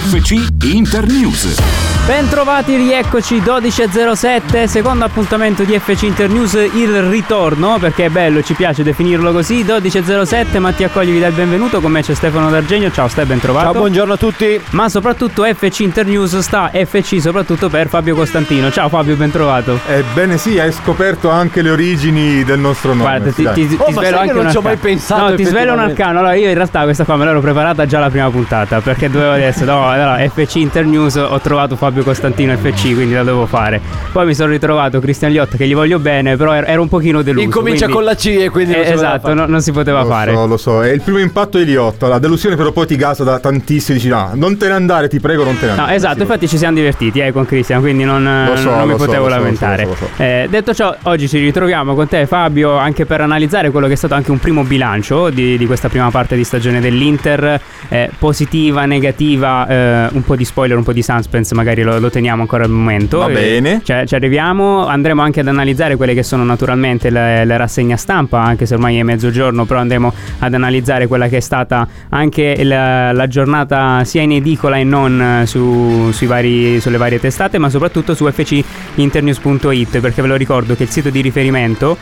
FCI Internews. Bentrovati, rieccoci 12.07, secondo appuntamento di FC Internews, il ritorno, perché è bello, ci piace definirlo così, 12.07, Mattia Cogli vi dà il benvenuto, con me c'è Stefano D'Argenio, ciao Ste, ben trovato. Ciao, buongiorno a tutti. Ma soprattutto FC Internews sta FC soprattutto per Fabio Costantino, ciao Fabio, ben trovato. Ebbene sì, hai scoperto anche le origini del nostro nome. Guarda, ti, ti, ti Oh, ma svelo anche non un ci ho mai arcano. pensato, No, ti svelo un arcano. Allora, io in realtà questa qua me l'ero preparata già la prima puntata, perché dovevo adesso, no, allora, FC Internews, ho trovato Fabio Costantino FC, quindi la dovevo fare. Poi mi sono ritrovato Cristian Liotta, che gli voglio bene, però ero, un pochino deluso. Incomincia quindi- con la C e quindi non Eh, si poteva esatto, fare. no- non si poteva Lo fare. so, lo so, è il primo impatto di Liotto, la delusione però poi ti gasa da tantissimo, dici no, non te ne andare, ti prego, non te ne No, andare. esatto, Sì, infatti ci siamo divertiti eh, con Cristian, quindi non, so, non mi potevo lo so, lamentare. lo so, lo so. Eh, detto ciò, oggi ci ritroviamo con te Fabio anche per analizzare quello che è stato anche un primo bilancio di, di questa prima parte di stagione dell'Inter, eh, positiva, negativa, eh, un po' di spoiler, un po' di suspense, magari lo, lo teniamo ancora al momento. Va bene. cioè, ci arriviamo, andremo anche ad analizzare quelle che sono naturalmente le, le rassegne stampa, anche se ormai è mezzogiorno, però andremo ad analizzare quella che è stata anche la, la giornata sia in edicola e non eh, su- sui vari- sulle varie testate, ma soprattutto su fcinternews.it, perché ve lo ricordo che il sito di riferimento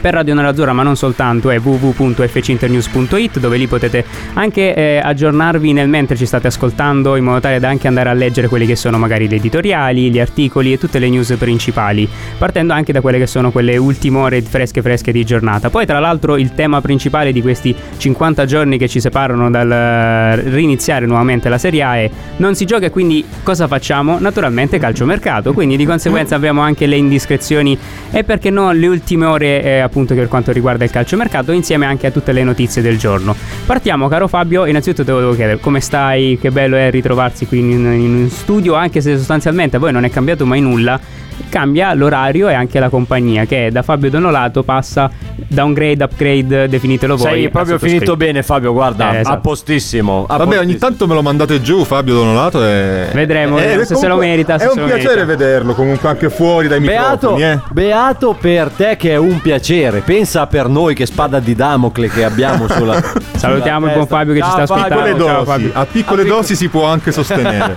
per Radio Nerazzurra, ma non soltanto, è www.fcinternews.it dove lì potete anche eh, aggiornarvi nel mentre ci state ascoltando in modo tale da anche andare a leggere quelli che sono magari gli editoriali, gli articoli e tutte le news principali, partendo anche da quelle che sono quelle ultime ore fresche fresche di giornata. Poi tra l'altro il tema principale di questi 50 giorni che ci separano dal eh, riniziare nuovamente la Serie A è non si gioca quindi cosa facciamo? Naturalmente calciomercato, quindi di conseguenza abbiamo anche le indiscrezioni e perché no le ultime ore eh, appunto per quanto riguarda il calciomercato insieme anche a tutte le notizie del giorno. Partiamo caro Fabio, innanzitutto te lo devo chiedere come stai, che bello è ritrovarsi qui in, in studio anche se sostanzialmente poi non è cambiato mai nulla. Cambia l'orario e anche la compagnia che da Fabio Donolato passa downgrade, upgrade, definitelo voi. Sei a proprio finito bene, Fabio. Guarda, Eh, esatto. a postissimo. a Vabbè, ogni tanto me lo mandate giù, Fabio Donolato. E... Vedremo, Eh, vedremo se se lo merita, se È un piacere merita. vederlo comunque anche fuori dai Beato, microfoni. Eh. beato per te che è un piacere. Pensa per noi che spada di Damocle che abbiamo sulla. Salutiamo il sulla buon testa. Fabio che ci Ciao, sta Fabio. ascoltando. Piccole Ciao, Fabio. a piccole dosi si può anche sostenere.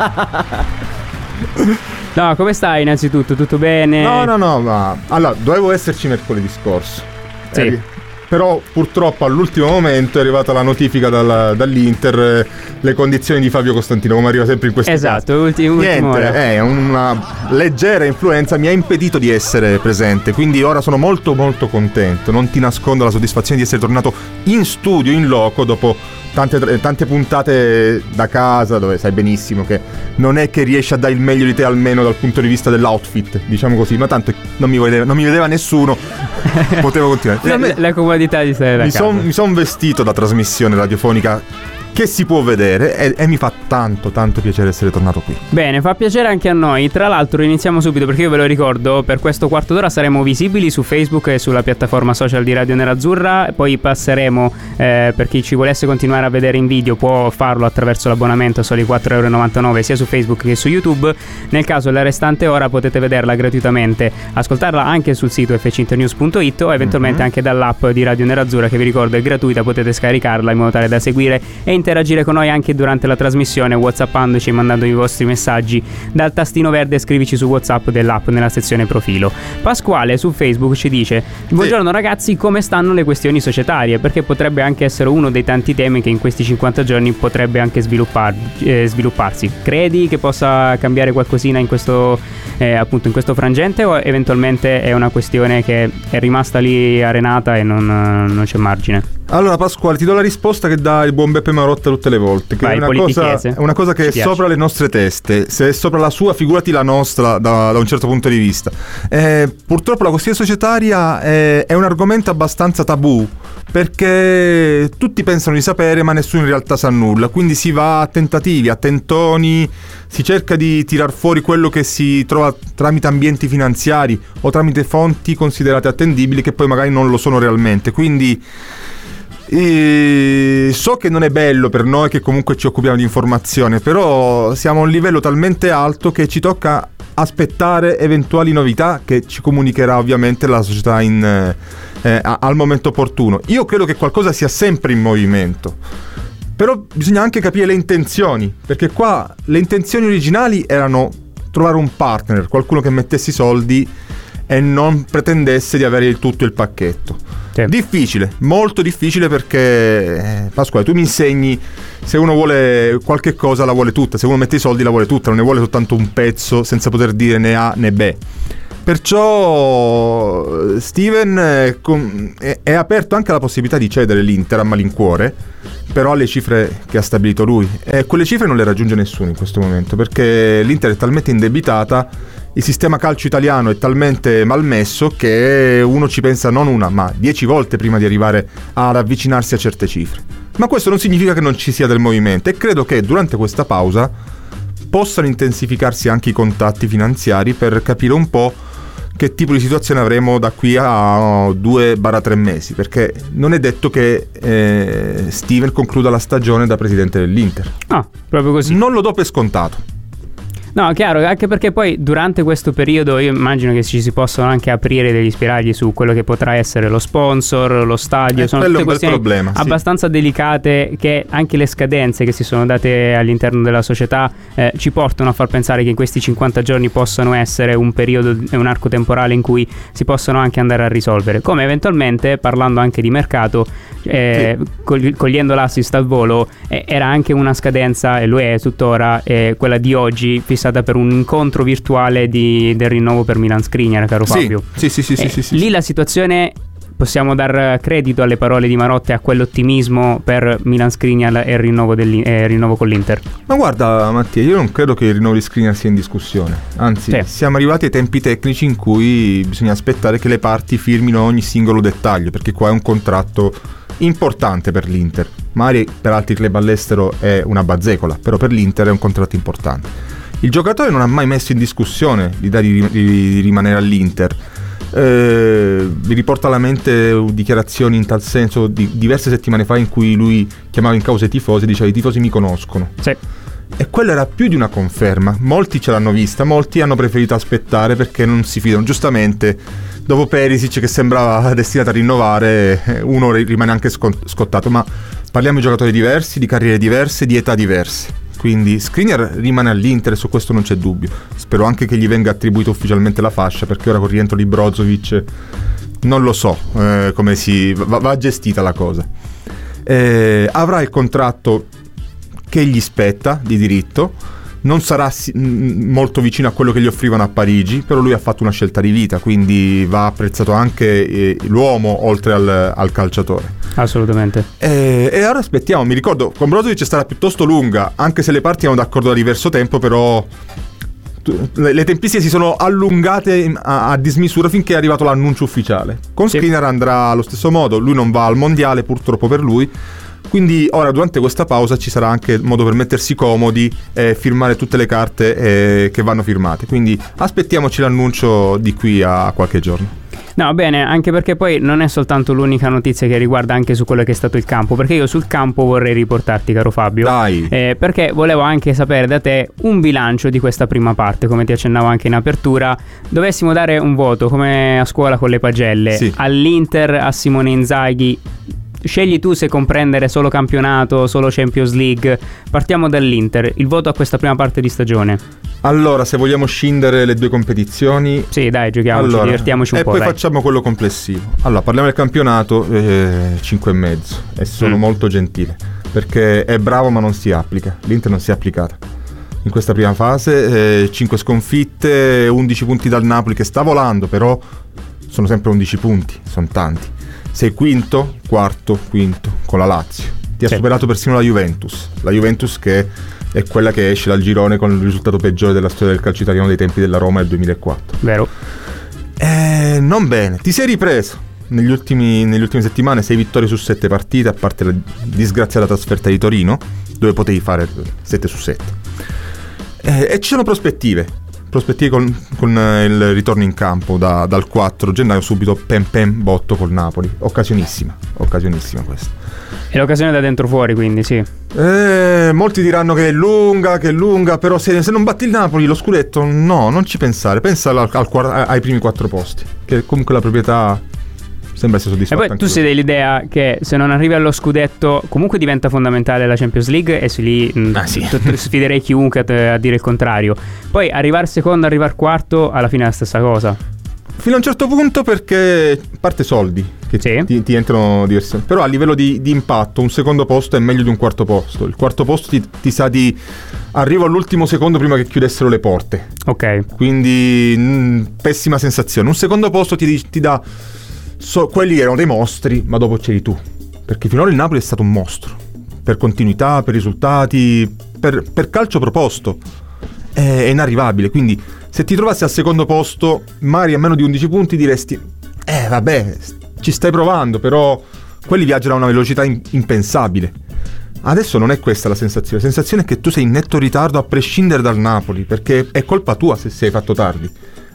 No, come stai innanzitutto? Tutto bene? No, no, no, ma allora dovevo esserci mercoledì scorso. Sì. Però purtroppo all'ultimo momento è arrivata la notifica dalla- dall'Inter eh, le condizioni di Fabio Costantino, come arriva sempre in questi Esatto, ulti- ultimo ora. Niente, eh, una leggera influenza mi ha impedito di essere presente, quindi ora sono molto molto contento. Non ti nascondo la soddisfazione di essere tornato in studio, in loco, dopo tante, tante puntate da casa, dove sai benissimo che non è che riesci a dare il meglio di te almeno dal punto di vista dell'outfit, diciamo così, ma tanto non mi vedeva, non mi vedeva nessuno, potevo continuare. La, Finalmente la comodità di stare da mi casa. sono son vestito da trasmissione radiofonica che si può vedere e, e mi fa tanto tanto piacere essere tornato qui. Bene, fa piacere anche a noi. Tra l'altro iniziamo subito perché io ve lo ricordo, per questo quarto d'ora saremo visibili su Facebook e sulla piattaforma social di Radio Nerazzurra, poi passeremo, eh, per chi ci volesse continuare a vedere in video può farlo attraverso l'abbonamento a soli 4,99€ sia su Facebook che su YouTube. Nel caso la restante ora potete vederla gratuitamente, ascoltarla anche sul sito fcinternews.it o eventualmente anche dall'app di Radio Nerazzurra che vi ricordo è gratuita, potete scaricarla in modo tale da seguire e interagire con noi anche durante la trasmissione whatsappandoci e mandando i vostri messaggi. Dal tastino verde scrivici su whatsapp dell'app nella sezione profilo. Pasquale su Facebook ci dice buongiorno ragazzi come stanno le questioni societarie? Perché potrebbe anche essere uno dei tanti temi che in questi 50 giorni potrebbe anche sviluppar- eh, svilupparsi. Credi che possa cambiare qualcosina in questo eh, appunto in questo frangente o eventualmente è una questione che è rimasta lì arenata e non, non c'è margine Allora Pasquale ti do la risposta che dà il buon Beppe Marotta tutte le volte, che Vai, è, una cosa, è una cosa che Ci è piace. sopra le nostre teste, se è sopra la sua figurati la nostra da, da un certo punto di vista. Eh, purtroppo la questione societaria è, è un argomento abbastanza tabù perché tutti pensano di sapere ma nessuno in realtà sa nulla, quindi si va a tentativi, a tentoni, si cerca di tirar fuori quello che si trova tramite ambienti finanziari o tramite fonti considerate attendibili che poi magari non lo sono realmente, quindi... E so che non è bello per noi che comunque ci occupiamo di informazione, però siamo a un livello talmente alto che ci tocca aspettare eventuali novità che ci comunicherà ovviamente la società in, eh, al momento opportuno. Io credo che qualcosa sia sempre in movimento. Però bisogna anche capire le intenzioni, perché qua le intenzioni originali erano trovare un partner, qualcuno che mettesse i soldi e non pretendesse di avere il tutto il pacchetto. Sì. Difficile, molto difficile perché eh, Pasquale, tu mi insegni se uno vuole qualche cosa la vuole tutta, se uno mette i soldi la vuole tutta, non ne vuole soltanto un pezzo senza poter dire né A né B. Perciò eh, Steven è, com- è- è aperto anche alla possibilità di cedere l'Inter a malincuore, però alle cifre che ha stabilito lui. E quelle cifre non le raggiunge nessuno in questo momento, perché l'Inter è talmente indebitata, il sistema calcio italiano è talmente malmesso che uno ci pensa non una, ma dieci volte prima di arrivare ad avvicinarsi a certe cifre. Ma questo non significa che non ci sia del movimento e credo che durante questa pausa possano intensificarsi anche i contatti finanziari per capire un po' che tipo di situazione avremo da qui a 2-3 mesi, perché non è detto che eh, Steven concluda la stagione da presidente dell'Inter. Ah, proprio così. Non lo do per scontato. No, chiaro, anche perché poi durante questo periodo io immagino che ci si possano anche aprire degli spiragli su quello che potrà essere lo sponsor, lo stadio, Eh, sono tutte questioni problema, sì. abbastanza delicate che anche le scadenze che si sono date all'interno della società eh, ci portano a far pensare che in questi 50 giorni possano essere un periodo e un arco temporale in cui si possono anche andare a risolvere. Come eventualmente, parlando anche di mercato, eh, cogli- cogliendo l'assist al volo, eh, era anche una scadenza, e lo è tuttora, eh, quella di oggi, fissata per un incontro virtuale di- del rinnovo per Milan Skriniar, caro Sì, Fabio. sì, sì, sì, Eh, sì, sì. Lì la situazione possiamo dar credito alle parole di Marotta e a quell'ottimismo per Milan Skriniar e il rinnovo, eh, rinnovo con l'Inter. Ma guarda Mattia, io non credo che il rinnovo di Skriniar sia in discussione. Anzi, Sì. siamo arrivati ai tempi tecnici in cui bisogna aspettare che le parti firmino ogni singolo dettaglio, perché qua è un contratto importante per l'Inter. Magari per altri club all'estero è una bazzecola, però per l'Inter è un contratto importante. Il giocatore non ha mai messo in discussione l'idea di, ri- di rimanere all'Inter. Eh, mi riporta alla mente dichiarazioni in tal senso di diverse settimane fa in cui lui chiamava in causa i tifosi e diceva i tifosi mi conoscono. Sì. E quella era più di una conferma. Molti ce l'hanno vista, molti hanno preferito aspettare perché non si fidano. Giustamente, dopo Perisic che sembrava destinato a rinnovare, uno ri- rimane anche scottato. Ma parliamo di giocatori diversi, di carriere diverse, di età diverse. Quindi Skriniar rimane all'Inter, su questo non c'è dubbio. Spero anche che gli venga attribuita ufficialmente la fascia, perché ora con il rientro di Brozovic non lo so eh, come si va, va gestita la cosa. Eh, avrà il contratto che gli spetta di diritto. Non sarà si- molto vicino a quello che gli offrivano a Parigi, però lui ha fatto una scelta di vita, quindi va apprezzato anche eh, l'uomo oltre al, al calciatore. Assolutamente. E, e ora aspettiamo, mi ricordo, con Brozovic stata piuttosto lunga, anche se le parti erano d'accordo da diverso tempo, però le, tempistiche si sono allungate a, a dismisura finché è arrivato l'annuncio ufficiale. Con Sì. Skriniar andrà allo stesso modo, lui non va al mondiale purtroppo per lui. Quindi ora durante questa pausa ci sarà anche modo per mettersi comodi e firmare tutte le carte eh, che vanno firmate. Quindi aspettiamoci l'annuncio di qui a qualche giorno. No, bene, anche perché poi non è soltanto l'unica notizia che riguarda anche su quello che è stato il campo, perché io sul campo vorrei riportarti, caro Fabio. Dai. Eh, perché volevo anche sapere da te un bilancio di questa prima parte, come ti accennavo anche in apertura. Dovessimo dare un voto, come a scuola con le pagelle, Sì. all'Inter, a Simone Inzaghi. Scegli tu se comprendere solo campionato, solo Champions League. Partiamo dall'Inter. Il voto a questa prima parte di stagione. Allora, se vogliamo scindere le due competizioni, Sì, dai, giochiamoci, Allora, divertiamoci un e po'. poi dai. facciamo quello complessivo. Allora, parliamo del campionato, eh, 5 e mezzo. E sono Mm. molto gentile. Perché è bravo ma non si applica. L'Inter non si è applicata. In questa prima fase, 5 sconfitte, 11 punti dal Napoli che sta volando, però sono sempre 11 punti, sono tanti. Sei quinto, quarto, quinto con la Lazio. Ti ha Sì. superato persino la Juventus. La Juventus che è quella che esce dal girone con il risultato peggiore della storia del calcio italiano dei tempi della Roma del 2004. Vero? Eh, non bene. Ti sei ripreso. Negli ultimi, nelle ultime settimane 6 vittorie su 7 partite, a parte la disgraziata trasferta di Torino, dove potevi fare 7 su 7. Eh, e ci sono prospettive. Prospettive con, con, eh, il ritorno in campo da- dal 4 gennaio subito pem pem botto col Napoli. Occasionissima, occasionissima questa. È l'occasione da dentro fuori, quindi sì. Eh, molti diranno che è lunga, che è lunga, però se, se non batti il Napoli lo scudetto, no, non ci pensare. Pensa al- al ai primi quattro posti, che comunque la proprietà sembra essere E soddisfatta. poi tu sei dell'idea che se non arrivi allo scudetto comunque diventa fondamentale la Champions League e su lì mh, Ah, sì. t- t- sfiderei chiunque a, a dire il contrario. Poi arrivare secondo, arrivare quarto, alla fine è la stessa cosa. Fino a un certo punto perché parte soldi che Sì. ti, ti entrano diversi. Però a livello di, di impatto un secondo posto è meglio di un quarto posto. Il quarto posto ti, ti sa di arrivo all'ultimo secondo prima che chiudessero le porte. Ok. Quindi mm, pessima sensazione. Un secondo posto ti, ti dà... so- quelli erano dei mostri, ma dopo c'eri tu. Perché finora il Napoli è stato un mostro. Per continuità, per risultati, per, per calcio proposto. È, è inarrivabile. Quindi se ti trovassi al secondo posto, magari a meno di 11 punti, diresti... Eh vabbè, ci stai provando, però quelli viaggiano a una velocità in- impensabile. Adesso non è questa la sensazione, la sensazione è che tu sei in netto ritardo a prescindere dal Napoli, perché è colpa tua se sei fatto tardi.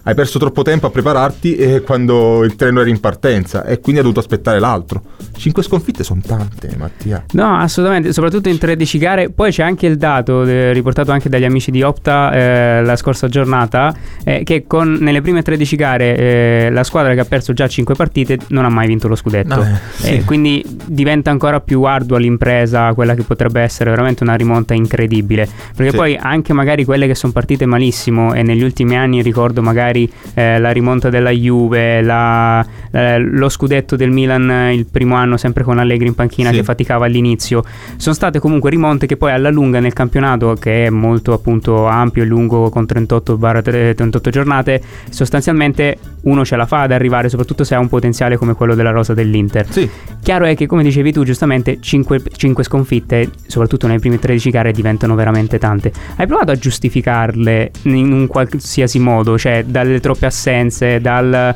Hai perso troppo tempo a prepararti eh, quando il treno era in partenza e quindi hai dovuto aspettare l'altro. Cinque sconfitte sono tante, Mattia. No, assolutamente, soprattutto in 13 gare. Poi c'è anche il dato eh, riportato anche dagli amici di Opta eh, la scorsa giornata, eh, che con, nelle prime 13 gare eh, la squadra che ha perso già 5 partite non ha mai vinto lo scudetto. Eh, sì. E quindi diventa ancora più ardua l'impresa, quella che potrebbe essere veramente una rimonta incredibile. Perché Sì. poi anche magari quelle che sono partite malissimo e negli ultimi anni ricordo magari eh, la rimonta della Juve, la- eh, lo scudetto del Milan eh, il primo anno sempre con Allegri in panchina Sì. che faticava all'inizio. Sono state comunque rimonte che poi alla lunga nel campionato che è molto appunto ampio e lungo con 38 barra 38 giornate, sostanzialmente uno ce la fa ad arrivare soprattutto se ha un potenziale come quello della rosa dell'Inter. Sì, Chiaro è che, come dicevi tu, giustamente 5, sconfitte, soprattutto nei primi 13 gare, diventano veramente tante. Hai provato a giustificarle in un qualsiasi modo, cioè dalle troppe assenze, dal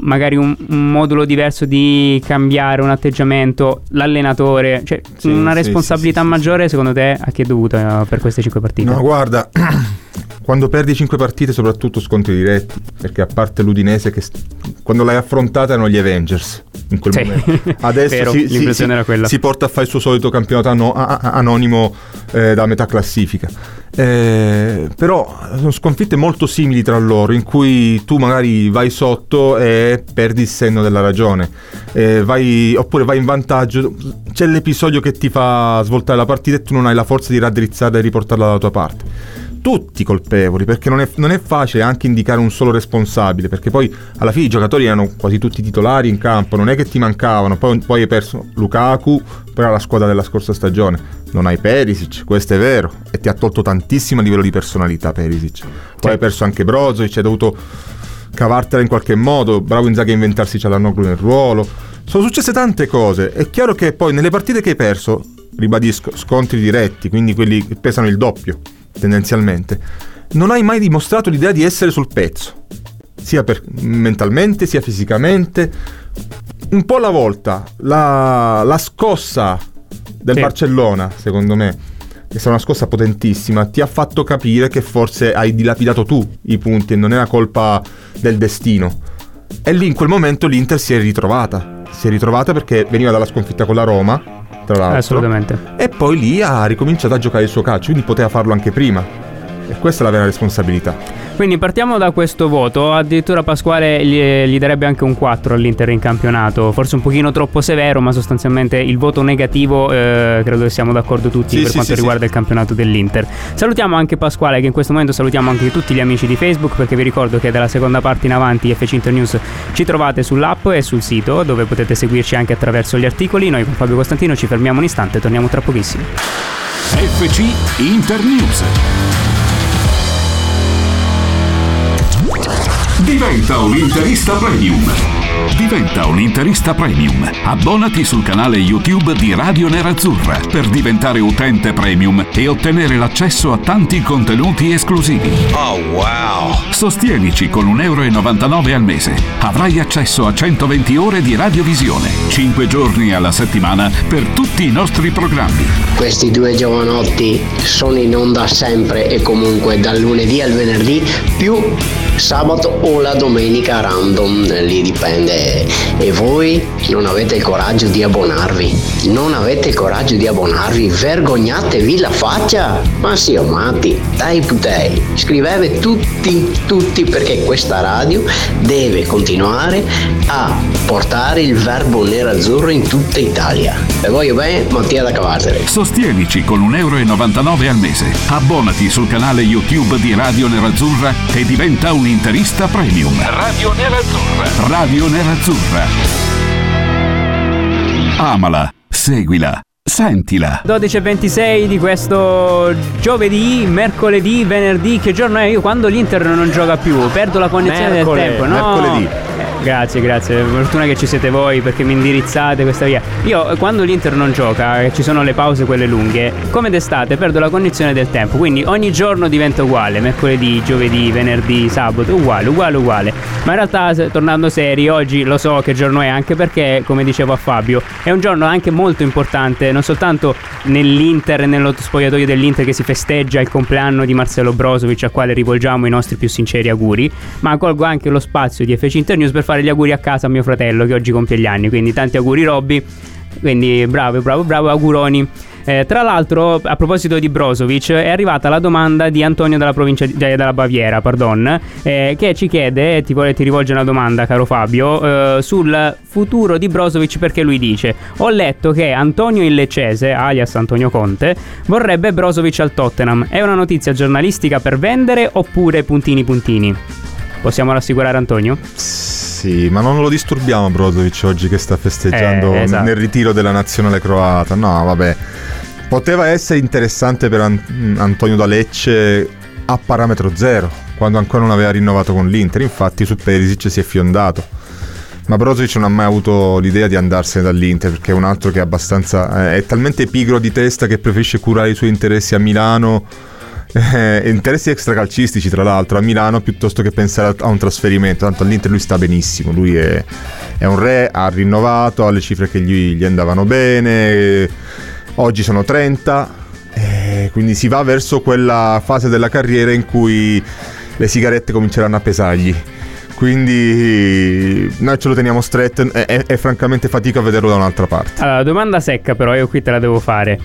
magari un, un modulo diverso di cambiare un atteggiamento, l'allenatore, cioè Sì, una sì, responsabilità sì, maggiore secondo te a chi è dovuta eh, per queste 5 partite? No, guarda, quando perdi 5 partite, soprattutto scontri diretti, perché a parte l'Udinese che quando l'hai affrontata erano gli Avengers in quel Sì. momento. Adesso Vero, si, si- l'impressione si- era quella. si porta a fare il suo solito campionato ano- a- a- anonimo eh, da metà classifica. Eh, però sono sconfitte molto simili tra loro, in cui tu magari vai sotto e perdi il senno della ragione, Eh, vai- oppure vai in vantaggio, c'è l'episodio che ti fa svoltare la partita e tu non hai la forza di raddrizzarla e riportarla dalla tua parte tutti colpevoli perché non è, non è facile anche indicare un solo responsabile perché poi alla fine i giocatori erano quasi tutti titolari in campo non è che ti mancavano poi, poi hai perso Lukaku però la squadra della scorsa stagione. Non hai Perisic questo è vero e ti ha tolto tantissimo a livello di personalità Perisic. Poi Sì. hai perso anche Brozovic hai dovuto cavartela in qualche modo bravo Inzaghi a inventarsi Cialanoglu nel ruolo. Sono successe tante cose è chiaro che poi nelle partite che hai perso ribadisco scontri diretti quindi quelli che pesano il doppio tendenzialmente, non hai mai dimostrato l'idea di essere sul pezzo, sia per- mentalmente sia fisicamente. Un po' alla volta, la, la scossa del Sì. Barcellona, secondo me, è stata una scossa potentissima, ti ha fatto capire che forse hai dilapidato tu i punti e non era colpa del destino. E lì in quel momento l'Inter si è ritrovata. Si è ritrovata perché veniva dalla sconfitta con la Roma, tra l'altro. Assolutamente. E poi lì ha ricominciato a giocare il suo calcio, quindi poteva farlo anche prima. E questa è la vera responsabilità. Quindi partiamo da questo voto, addirittura Pasquale gli, gli darebbe anche un 4 all'Inter in campionato, forse un pochino troppo severo, ma sostanzialmente il voto negativo eh, credo che siamo d'accordo tutti Sì, per sì, quanto sì, riguarda sì. il campionato dell'Inter. Salutiamo anche Pasquale che in questo momento salutiamo anche tutti gli amici di Facebook perché vi ricordo che dalla seconda parte in avanti FC Internews ci trovate sull'app e sul sito dove potete seguirci anche attraverso gli articoli. Noi con Fabio Costantino ci fermiamo un istante, torniamo tra pochissimo. FC Internews. Diventa un interista premium. Diventa un interista premium. Abbonati sul canale YouTube di Radio Nerazzurra per diventare utente premium e ottenere l'accesso a tanti contenuti esclusivi. Oh wow! Sostienici con 1,99 euro al mese. Avrai accesso a 120 ore di radiovisione, 5 giorni alla settimana per tutti i nostri programmi. Questi due giovanotti sono in onda sempre e comunque dal lunedì al venerdì più sabato o la domenica random, lì dipende. E voi non avete il coraggio di abbonarvi? Non avete il coraggio di abbonarvi? Vergognatevi la faccia! Ma sì, matti, dai putei, scrivete tutti, tutti perché questa radio deve continuare a portare il verbo nero-azzurro in tutta Italia. E voglio bene, Mattia da Cavartere. Sostienici con 1,99 euro al mese. Abbonati sul canale YouTube di Radio Nerazzurra e diventa un interista premium. Radio Nerazzurra. Radio Nerazzurra. Amala, seguila, sentila. 12 e 26 di questo giovedì, mercoledì, venerdì. Che giorno è? Io quando l'Inter non gioca più, perdo la connessione Mercole- del tempo. No. mercoledì. Grazie, grazie. Fortuna che ci siete voi perché mi indirizzate questa via. Io eh, quando l'Inter non gioca, e ci sono le pause quelle lunghe, come d'estate perdo la connessione del tempo. Quindi ogni giorno diventa uguale. Mercoledì, giovedì, venerdì, sabato, uguale, uguale, uguale. Ma in realtà, tornando seri, oggi lo so che giorno è, anche perché, come dicevo a Fabio, è un giorno anche molto importante, non soltanto nell'Inter e nello spogliatoio dell'Inter che si festeggia il compleanno di Marcelo Brozovic, al quale rivolgiamo i nostri più sinceri auguri, ma colgo anche lo spazio di FC Inter News per fare gli auguri a casa a mio fratello che oggi compie gli anni. Quindi tanti auguri Robby. Quindi bravo, bravo, bravo, auguroni. Eh, tra l'altro, a proposito di Brozovic, è arrivata la domanda di Antonio dalla provincia di, eh, Baviera, pardon, eh, che ci chiede, ti, vuole- ti rivolge una domanda, caro Fabio, eh, sul futuro di Brozovic perché lui dice: Ho letto che Antonio il Leccese, alias Antonio Conte, vorrebbe Brozovic al Tottenham. È una notizia giornalistica per vendere oppure puntini puntini? Possiamo rassicurare Antonio? Sì, ma non lo disturbiamo Brozovic oggi che sta festeggiando Eh, esatto. nel ritiro della nazionale croata. No, vabbè. Poteva essere interessante per An- Antonio da Lecce a parametro zero, quando ancora non aveva rinnovato con l'Inter. Infatti su Perisic si è fiondato. Ma Brozovic non ha mai avuto l'idea di andarsene dall'Inter perché è un altro che è abbastanza. eh, è talmente pigro di testa che preferisce curare i suoi interessi a Milano. Eh, interessi extracalcistici, tra l'altro, a Milano piuttosto che pensare a un trasferimento. Tanto all'Inter lui sta benissimo. Lui è, è un re, ha rinnovato, ha le cifre che gli, gli andavano bene. Oggi sono 30, eh, quindi si va verso quella fase della carriera in cui le sigarette cominceranno a pesargli. Quindi noi ce lo teniamo stretto e, e- e francamente fatico a vederlo da un'altra parte. Allora, domanda secca però, io qui te la devo fare.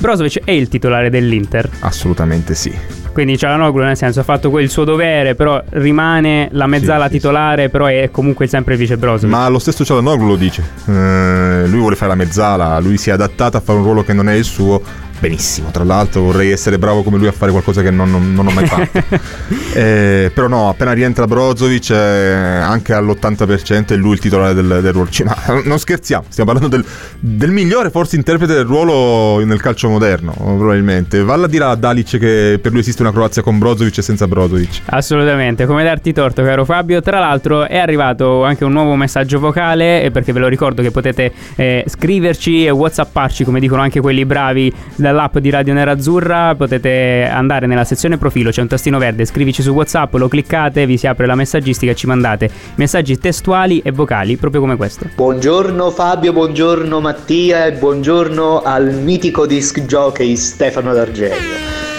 Brozovic è il titolare dell'Inter, Assolutamente sì. quindi Cialanoglu nel senso ha fatto quel suo dovere, però rimane la mezzala Sì, sì, titolare, però è comunque sempre vice Brozovic. Ma lo stesso Cialanoglu lo dice. Eh, lui vuole fare la mezzala, lui si è adattato a fare un ruolo che non è il suo. Benissimo, tra l'altro vorrei essere bravo come lui a fare qualcosa che non, non- non ho mai fatto. Eh, però no, appena rientra Brozovic, eh, anche all'80% è lui il titolare del, del ruolo. Cioè, ma non scherziamo, stiamo parlando del, del migliore forse interprete del ruolo nel calcio moderno, probabilmente. Valla a dire a Dalic che per lui esiste una Croazia con Brozovic e senza Brozovic. Assolutamente, come darti torto, caro Fabio. Tra l'altro, è arrivato anche un nuovo messaggio vocale. eh, Perché ve lo ricordo che potete eh, scriverci e whatsapparci, come dicono anche quelli bravi dall'app di Radio Nerazzurra. Potete andare nella sezione profilo, c'è un tastino verde, scrivici su WhatsApp, lo cliccate, vi si apre la messaggistica e ci mandate messaggi testuali e vocali, proprio come questo. Buongiorno Fabio, buongiorno Mattia e buongiorno al mitico disc jockey Stefano D'Argenio.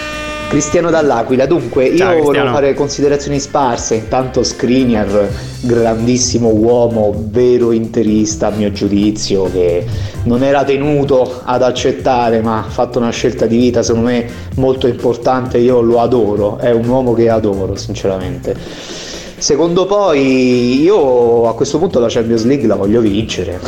Cristiano dall'Aquila, dunque io Ciao, volevo fare considerazioni sparse, intanto Skriniar, grandissimo uomo, vero interista a mio giudizio, che non era tenuto ad accettare ma ha fatto una scelta di vita secondo me molto importante, io lo adoro, è un uomo che adoro sinceramente. Secondo poi io a questo punto la Champions League la voglio vincere.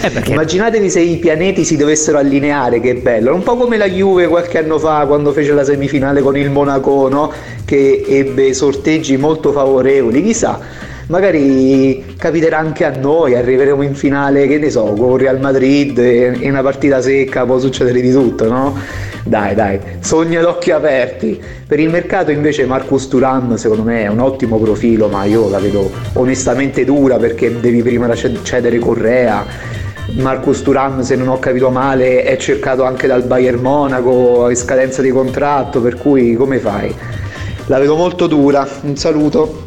perché? Immaginatevi se i pianeti si dovessero allineare, che bello. Un po' come la Juve qualche anno fa quando fece la semifinale con il Monaco, no? che ebbe sorteggi molto favorevoli. Chissà, magari capiterà anche a noi, arriveremo in finale, che ne so, con Real Madrid, in una partita secca può succedere di tutto, no? Dai, dai, sogna d'occhi aperti. Per il mercato invece Marcus Turan secondo me è un ottimo profilo, ma io la vedo onestamente dura perché devi prima cedere Correa. Marcus Turan, se non ho capito male, è cercato anche dal Bayern Monaco in scadenza di contratto, per cui come fai? La vedo molto dura. Un saluto.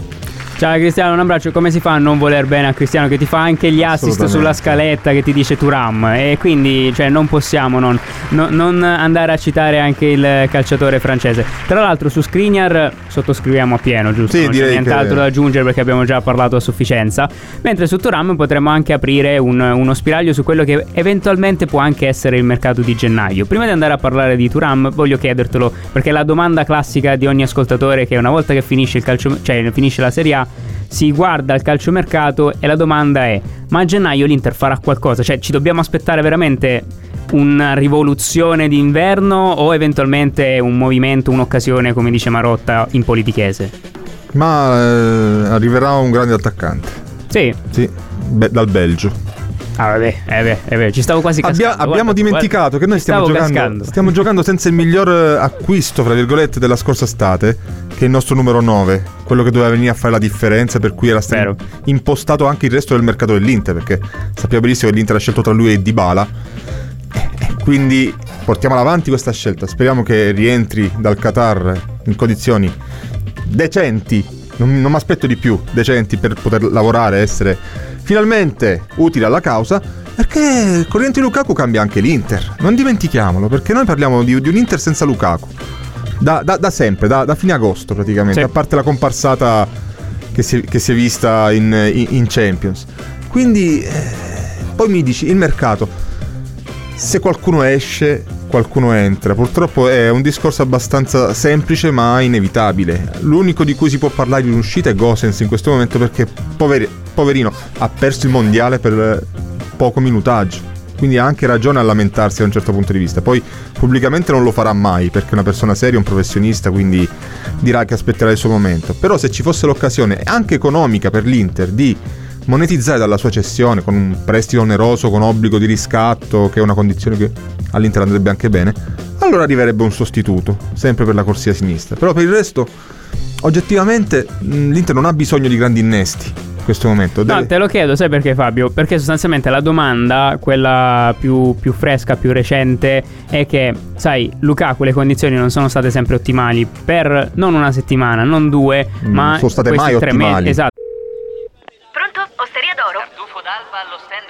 Ciao Cristiano, un abbraccio. Come si fa a non voler bene a Cristiano che ti fa anche gli assist sulla scaletta che ti dice Turam? E quindi cioè, non possiamo non, no, non, andare a citare anche il calciatore francese. Tra l'altro su Skriniar sottoscriviamo a pieno, giusto? Sì, non c'è nient'altro che... da aggiungere perché abbiamo già parlato a sufficienza. Mentre su Turam potremmo anche aprire un, uno spiraglio su quello che eventualmente può anche essere il mercato di gennaio. Prima di andare a parlare di Turam voglio chiedertelo perché la domanda classica di ogni ascoltatore che una volta che finisce, il calcio, cioè, finisce la Serie A si guarda il calciomercato e la domanda è: ma a gennaio l'Inter farà qualcosa? Cioè, ci dobbiamo aspettare veramente una rivoluzione d'inverno o eventualmente un movimento, un'occasione, come dice Marotta, in politichese? Ma eh, arriverà un grande attaccante. Sì. Sì, be- dal Belgio. Ah, vabbè, eh beh, eh beh, ci stavo quasi cascando. Abbia, abbiamo guarda, dimenticato guarda, che noi stiamo giocando, stiamo giocando senza il miglior eh, acquisto, fra virgolette, della scorsa estate, che è il nostro numero 9, quello che doveva venire a fare la differenza, per cui era stato impostato anche il resto del mercato dell'Inter, perché sappiamo benissimo che l'Inter ha scelto tra lui e Dybala. Quindi portiamola avanti questa scelta. Speriamo che rientri dal Qatar in condizioni decenti. Non, non mi aspetto di più, decenti per poter lavorare, essere finalmente utile alla causa perché con rientro di Lukaku cambia anche l'Inter. Non dimentichiamolo, perché noi parliamo di, di un Inter senza Lukaku. Da, da, da sempre, da, da, fine agosto praticamente, sì. a parte la comparsata che si, che si è vista in, in, in Champions. Quindi eh, poi mi dici il mercato. Se qualcuno esce, qualcuno entra. Purtroppo è un discorso abbastanza semplice ma inevitabile. L'unico di cui si può parlare di un'uscita è Gosens in questo momento perché poveri, poverino ha perso il mondiale per poco minutaggio. Quindi ha anche ragione a lamentarsi da un certo punto di vista. Poi pubblicamente non lo farà mai perché è una persona seria, un professionista, quindi dirà che aspetterà il suo momento. Però se ci fosse l'occasione anche economica per l'Inter di monetizzare dalla sua cessione con un prestito oneroso, con obbligo di riscatto, che è una condizione che all'Inter andrebbe anche bene, allora arriverebbe un sostituto, sempre per la corsia sinistra. Però per il resto, oggettivamente, l'Inter non ha bisogno di grandi innesti in questo momento. Deve... No, te lo chiedo, sai perché Fabio? Perché sostanzialmente la domanda, quella più, più, fresca, più recente, è che, sai, Lukaku le condizioni non sono state sempre ottimali per non una settimana, non due, mm, ma sono state mai ottimali. Mesi. Esatto. Osteria d'oro? Tartufo d'alba allo stand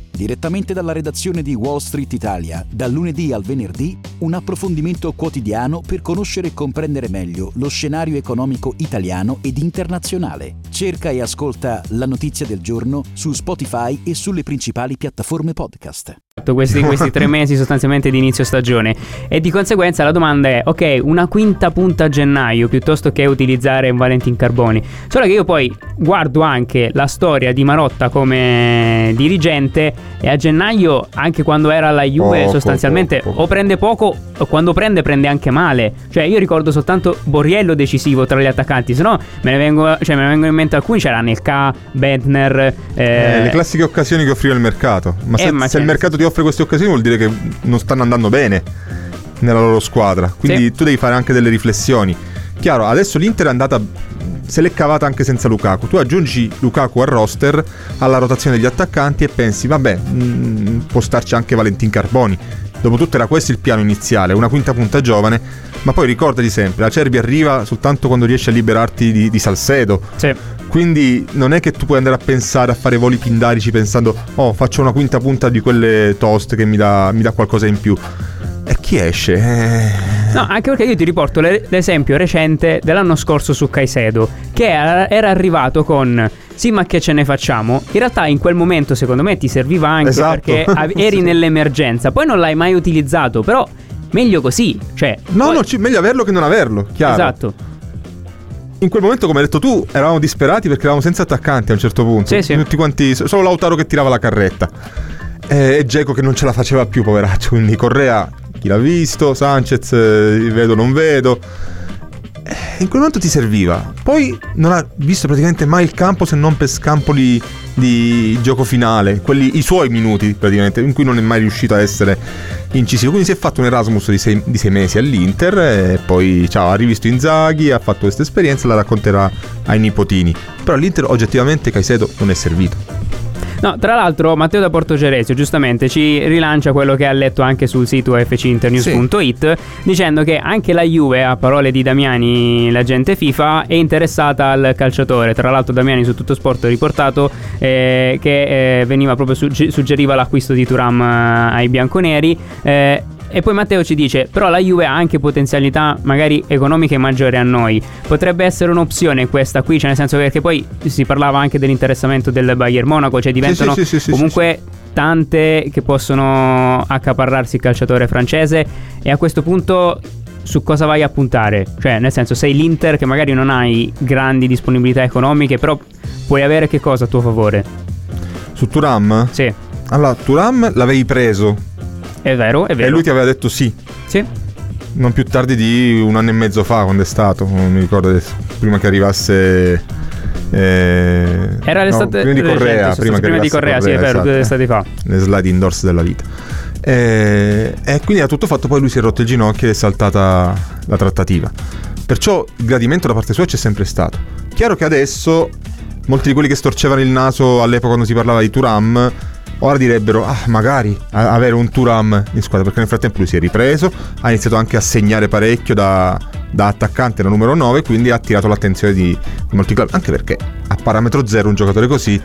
Direttamente dalla redazione di Wall Street Italia, dal lunedì al venerdì, un approfondimento quotidiano per conoscere e comprendere meglio lo scenario economico italiano ed internazionale. Cerca e ascolta la notizia del giorno su Spotify e sulle principali piattaforme podcast. Questi, questi tre mesi sostanzialmente di inizio stagione e di conseguenza la domanda è ok una quinta punta a gennaio piuttosto che utilizzare un Valentin Carboni solo che io poi guardo anche la storia di Marotta come dirigente e a gennaio anche quando era alla Juve poco, sostanzialmente poco, o prende poco o quando prende prende anche male cioè io ricordo soltanto Borriello decisivo tra gli attaccanti se no me ne, vengo, cioè, me ne vengono in mente alcuni c'era Nelka, Bentner eh, eh, le classiche occasioni che offriva il mercato ma se, eh, ma se il mercato ti offre queste occasioni vuol dire che non stanno andando bene nella loro squadra. Quindi sì. tu devi fare anche delle riflessioni. Chiaro, adesso l'Inter è andata se l'è cavata anche senza Lukaku. Tu aggiungi Lukaku al roster, alla rotazione degli attaccanti e pensi, vabbè, mh, mm, può starci anche Valentin Carboni. Dopotutto era questo il piano iniziale, una quinta punta giovane, ma poi ricordati sempre, la Cerbi arriva soltanto quando riesci a liberarti di, di Salcedo. Sì. Quindi non è che tu puoi andare a pensare a fare voli pindarici pensando, oh, faccio una quinta punta di quelle toast che mi dà, mi dà qualcosa in più. E chi esce? Eh... No, anche perché io ti riporto le- l'esempio recente dell'anno scorso su Caicedo, che era, era arrivato con sì, ma che ce ne facciamo? In realtà in quel momento secondo me ti serviva anche Esatto. perché av- eri Sì. nell'emergenza, poi non l'hai mai utilizzato, però meglio così, cioè No, poi- no, ci- meglio averlo che non averlo, chiaro. Esatto. In quel momento, come hai detto tu, eravamo disperati perché eravamo senza attaccanti a un certo punto. Sì, sì. Tutti quanti, solo Lautaro che tirava la carretta. Eh, E Geco che non ce la faceva più, poveraccio. Quindi Correa, chi l'ha visto? Sanchez, eh, vedo, non vedo. Eh, In quel momento ti serviva. Poi non ha visto praticamente mai il campo se non per scampoli di gioco finale, quelli, i suoi minuti praticamente, in cui non è mai riuscito a essere incisivo. Quindi si è fatto un Erasmus di sei, di sei mesi all'Inter e poi ciao, ha rivisto Inzaghi, ha fatto questa esperienza la racconterà ai nipotini. Però all'Inter oggettivamente Caicedo non è servito. No, tra l'altro Matteo da Portogeresio giustamente ci rilancia quello che ha letto anche sul sito fcinternews.it dicendo che anche la Juve, a parole di Damiani, l'agente FIFA, è interessata al calciatore. Tra l'altro Damiani su Tutto Sport ha riportato eh, che eh, veniva proprio sugge- suggeriva l'acquisto di Turam eh, ai bianconeri. eh, e poi Matteo ci dice: Però la Juve ha anche potenzialità, magari economiche maggiori a noi. Potrebbe essere un'opzione questa qui, cioè nel senso che poi si parlava anche dell'interessamento del Bayern Monaco, cioè diventano sì, sì, sì, comunque tante che possono accaparrarsi il calciatore francese. E a questo punto. Su cosa vai a puntare? Cioè, nel senso, sei l'Inter che magari non hai grandi disponibilità economiche, però puoi avere che cosa a tuo favore? Su Turam? Sì, Allora, Turam l'avevi preso è vero, è vero. e lui ti aveva detto sì. Sì. Non più tardi di un anno e mezzo fa, quando è stato, non mi ricordo adesso, prima che arrivasse. eh, Era no, l'estate prima di recente, Correa, sì, prima, prima di arrivasse Correa, sì, è vero, due esatto, estati fa. Le slide indoors della vita. Eh, e quindi ha tutto fatto, poi lui si è rotto il ginocchio ed è saltata la trattativa. Perciò il gradimento da parte sua c'è sempre stato. Chiaro che adesso molti di quelli che storcevano il naso all'epoca quando si parlava di Turam ora direbbero ah magari avere un Turam in squadra perché nel frattempo lui si è ripreso ha iniziato anche a segnare parecchio da, da attaccante da numero 9 quindi ha attirato l'attenzione di, di molti club anche perché a parametro zero un giocatore così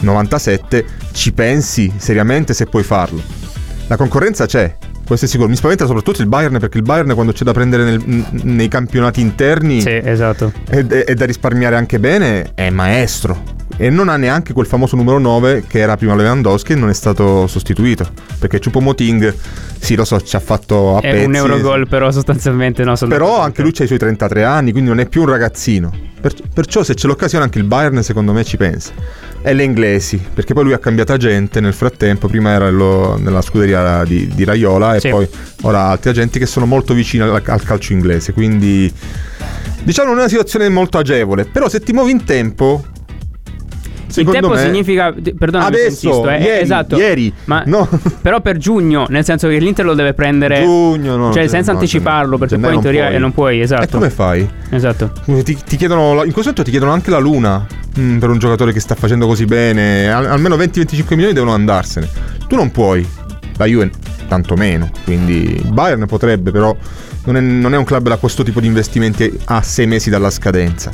97 ci pensi seriamente se puoi farlo? La concorrenza c'è questo è sicuro. Mi spaventa soprattutto il Bayern perché il Bayern quando c'è da prendere nel- nei campionati interni Sì, esatto. e, e da risparmiare anche bene è maestro e non ha neanche quel famoso numero 9 che era prima Lewandowski e non è stato sostituito. Perché Choupo-Moting sì lo so ci ha fatto a È pezzi. Un Eurogol, però sostanzialmente no. però anche lui ha i suoi 33 anni quindi non è più un ragazzino. Per- perciò se c'è l'occasione anche il Bayern secondo me ci pensa. E le inglesi perché poi lui ha cambiato agente nel frattempo prima era lo- nella scuderia di, di Raiola e Sì. poi ora altri agenti che sono molto vicini al, al calcio inglese quindi diciamo non è una situazione molto agevole. Però se ti muovi in tempo Il secondo tempo me significa. Perdona, Adesso, insisto, eh, ieri, esatto. ieri, Ma no. però per giugno, nel senso che l'Inter lo deve prendere. Giugno, no, cioè, no, senza no, anticiparlo, perché gennaio poi in teoria puoi. non puoi, esatto. e come fai? Esatto. Ti, ti chiedono, in questo momento ti chiedono anche la luna mm, per un giocatore che sta facendo così bene. Al- almeno 20-25 milioni devono andarsene. Tu non puoi, la Juve tanto meno. Quindi il Bayern potrebbe, però non è, non è un club da questo tipo di investimenti a 6 mesi dalla scadenza.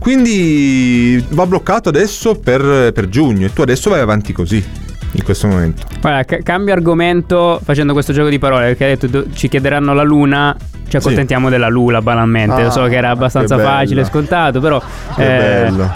Quindi va bloccato adesso per, per giugno e tu adesso vai avanti così, in questo momento. Guarda, ca- cambio argomento facendo questo gioco di parole perché hai detto do- ci chiederanno la luna. Ci accontentiamo della luna banalmente. Ah, Lo so che era abbastanza che facile, scontato, però Che eh, bello.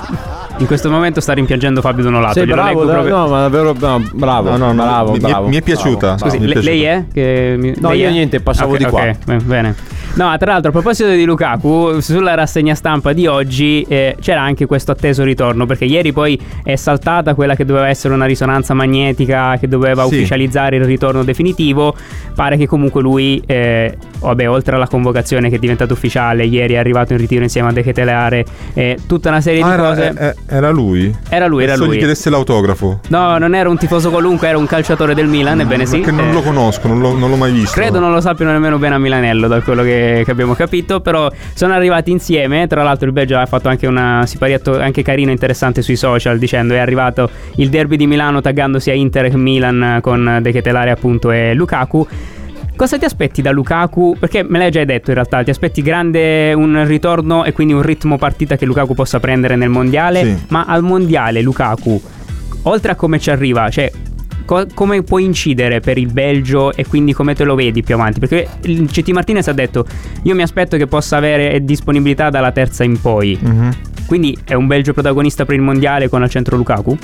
In questo momento sta rimpiangendo Fabio Donolato. Sei glielo bravo, da- proprio- no, ma davvero no, bravo. No, no, no, bravo, mi- mi è- bravo, mi è piaciuta. bravo, Scusi, mi è lei è? Che mi- No, lei io è? niente, passavo Ok, di qua. ok, beh, bene. No, tra l'altro, a proposito di Lukaku, sulla rassegna stampa di oggi eh, c'era anche questo atteso ritorno. Perché ieri poi è saltata quella che doveva essere una risonanza magnetica che doveva Sì. ufficializzare il ritorno definitivo. Pare che comunque lui, eh, vabbè, oltre alla convocazione che è diventata ufficiale, ieri è arrivato in ritiro insieme a De Ketelare, eh, tutta una serie Ah, di era, cose. Era lui? Era lui, era Adesso lui. gli chiedesse l'autografo. No, non era un tifoso qualunque, era un calciatore del Milan, ebbene sì. Perché non eh, lo conosco, non l'ho, non l'ho mai visto. Credo non lo sappiano nemmeno bene a Milanello, da quello che, che abbiamo capito. Però sono arrivati insieme. Tra l'altro, il Belgio ha fatto anche una siparietto anche carino, interessante sui social, dicendo è arrivato il derby di Milano, taggandosi a Inter e Milan con De Ketelare, appunto, e Lukaku. Cosa ti aspetti da Lukaku? Perché me l'hai già detto in realtà, ti aspetti grande un ritorno e quindi un ritmo partita che Lukaku possa prendere nel mondiale. Sì. Ma al mondiale Lukaku, oltre a come ci arriva, cioè co- come può incidere per il Belgio e quindi come te lo vedi più avanti? Perché il CT Martinez ha detto io mi aspetto che possa avere disponibilità dalla terza in poi. Mhm. Quindi è un Belgio protagonista per il mondiale con al centro Lukaku?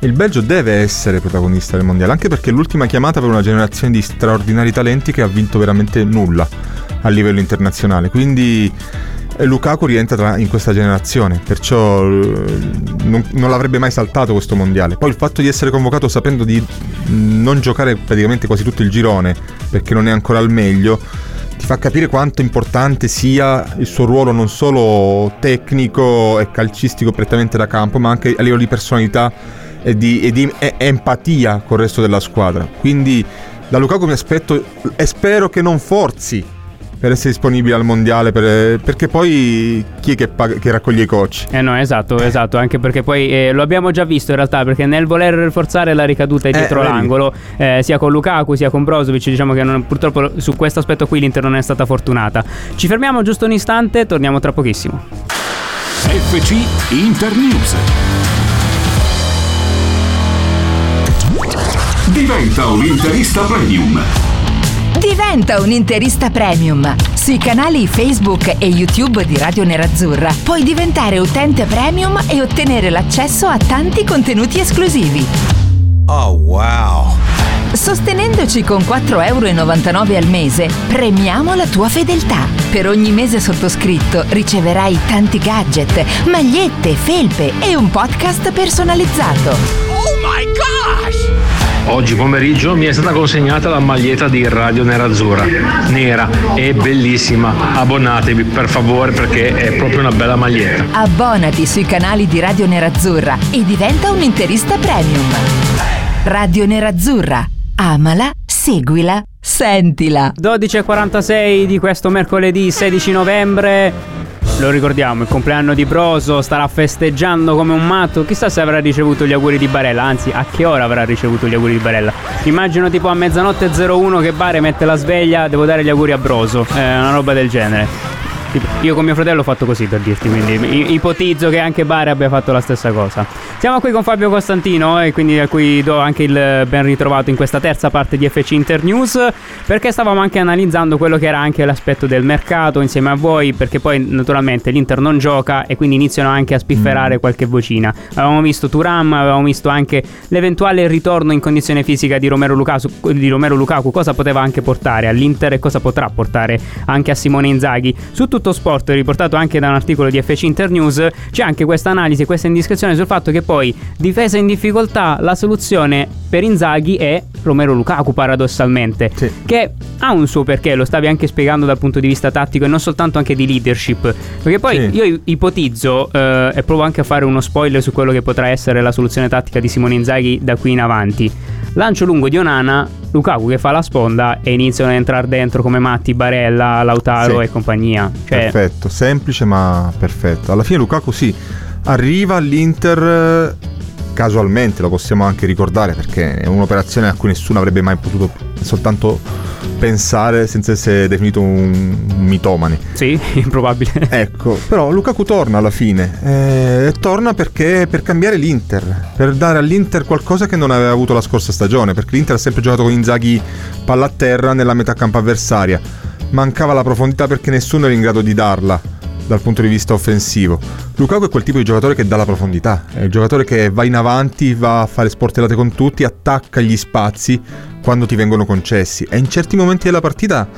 Il Belgio deve essere protagonista del mondiale, anche perché è l'ultima chiamata per una generazione di straordinari talenti che ha vinto veramente nulla a livello internazionale. Quindi eh, Lukaku rientra tra- in questa generazione, perciò eh, non, non l'avrebbe mai saltato questo mondiale. Poi il fatto di essere convocato sapendo di mh, non giocare praticamente quasi tutto il girone, perché non è ancora al meglio, ti fa capire quanto importante sia il suo ruolo non solo tecnico e calcistico prettamente da campo, ma anche a livello di personalità e di, e di e- empatia col resto della squadra. Quindi da Lukaku mi aspetto e spero che non forzi per essere disponibile al mondiale, per- perché poi chi è che, paga- che raccoglie i coach? Eh no, esatto, esatto, anche perché poi eh, lo abbiamo già visto in realtà, perché nel voler forzare la ricaduta è dietro vedi. l'angolo, eh, sia con Lukaku sia con Brozovic, diciamo che non- purtroppo su questo aspetto qui l'Inter non è stata fortunata. Ci fermiamo giusto un istante, torniamo tra pochissimo. FC Internews. Diventa un interista premium. Diventa un interista premium. Sui canali Facebook e YouTube di Radio Nerazzurra puoi diventare utente premium e ottenere l'accesso a tanti contenuti esclusivi. Oh wow! Sostenendoci con 4,99 euro al mese, premiamo la tua fedeltà. Per ogni mese sottoscritto riceverai tanti gadget, magliette, felpe e un podcast personalizzato. Oh my gosh! Oggi pomeriggio mi è stata consegnata la maglietta di Radio Nerazzurra, nera e bellissima. Abbonatevi per favore perché è proprio una bella maglietta. Abbonati sui canali di Radio Nerazzurra e diventa un interista premium. Radio Nerazzurra. Amala, seguila, sentila. 12.46 di questo mercoledì 16 novembre. Lo ricordiamo, il compleanno di Broso starà festeggiando come un matto. Chissà se avrà ricevuto gli auguri di Barella, anzi, a che ora avrà ricevuto gli auguri di Barella. Immagino tipo a mezzanotte 01 che Bare mette la sveglia, devo dare gli auguri a Broso. Eh, una roba del genere. Io con mio fratello ho fatto così per dirti, quindi ipotizzo che anche Bare abbia fatto la stessa cosa. Siamo qui con Fabio Costantino e quindi a cui do anche il ben ritrovato in questa terza parte di FC Internews perché stavamo anche analizzando quello che era anche l'aspetto del mercato insieme a voi perché poi naturalmente l'Inter non gioca e quindi iniziano anche a spifferare qualche vocina. Avevamo visto Turam, avevamo visto anche l'eventuale ritorno in condizione fisica di Romero Lukaku, di Romero Lukaku cosa poteva anche portare all'Inter e cosa potrà portare anche a Simone Inzaghi. Su tutto sport, riportato anche da un articolo di FC Internews, c'è anche questa analisi, questa indiscrezione sul fatto che poi difesa in difficoltà la soluzione per Inzaghi è Romero Lukaku paradossalmente, che ha un suo perché, lo stavi anche spiegando dal punto di vista tattico e non soltanto anche di leadership, perché poi Sì. io ipotizzo eh, e provo anche a fare uno spoiler su quello che potrà essere la soluzione tattica di Simone Inzaghi da qui in avanti. Lancio lungo di Onana, Lukaku che fa la sponda e iniziano a entrare dentro come matti Barella, Lautaro Sì. e compagnia. Cioè, Perfetto, semplice ma perfetto. Alla fine Lukaku sì, arriva all'Inter casualmente, lo possiamo anche ricordare perché è un'operazione a cui nessuno avrebbe mai potuto soltanto pensare senza essere definito un, un mitomane. Sì, improbabile. Ecco, però Lukaku torna alla fine. Eh, torna perché per cambiare l'Inter, per dare all'Inter qualcosa che non aveva avuto la scorsa stagione, perché l'Inter ha sempre giocato con Inzaghi palla a terra nella metà campo avversaria. Mancava la profondità perché nessuno era in grado di darla dal punto di vista offensivo. Lukaku è quel tipo di giocatore che dà la profondità, è il giocatore che va in avanti, va a fare sportellate con tutti, attacca gli spazi quando ti vengono concessi e in certi momenti della partita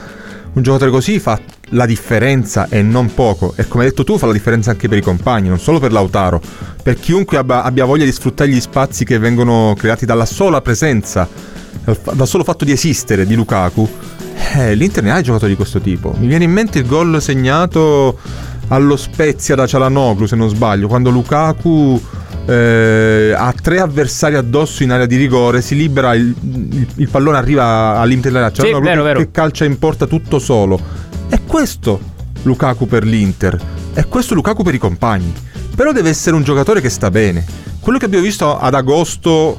un giocatore così fa la differenza e non poco. E come hai detto tu, fa la differenza anche per i compagni, non solo per Lautaro. Per chiunque abbia, voglia di sfruttare gli spazi che vengono creati dalla sola presenza, dal solo fatto di esistere di Lukaku. Eh, L'Inter ne ha giocatori di questo tipo. Mi viene in mente il gol segnato allo Spezia da Cialanoglu, se non sbaglio, quando Lukaku eh, ha tre avversari addosso in area di rigore, si libera, il, il- il pallone arriva al limite dell'area, Sì, Cialanoglu vero, che- vero. che calcia in porta tutto solo. È questo Lukaku per l'Inter, è questo Lukaku per i compagni. Però deve essere un giocatore che sta bene. Quello che abbiamo visto ad agosto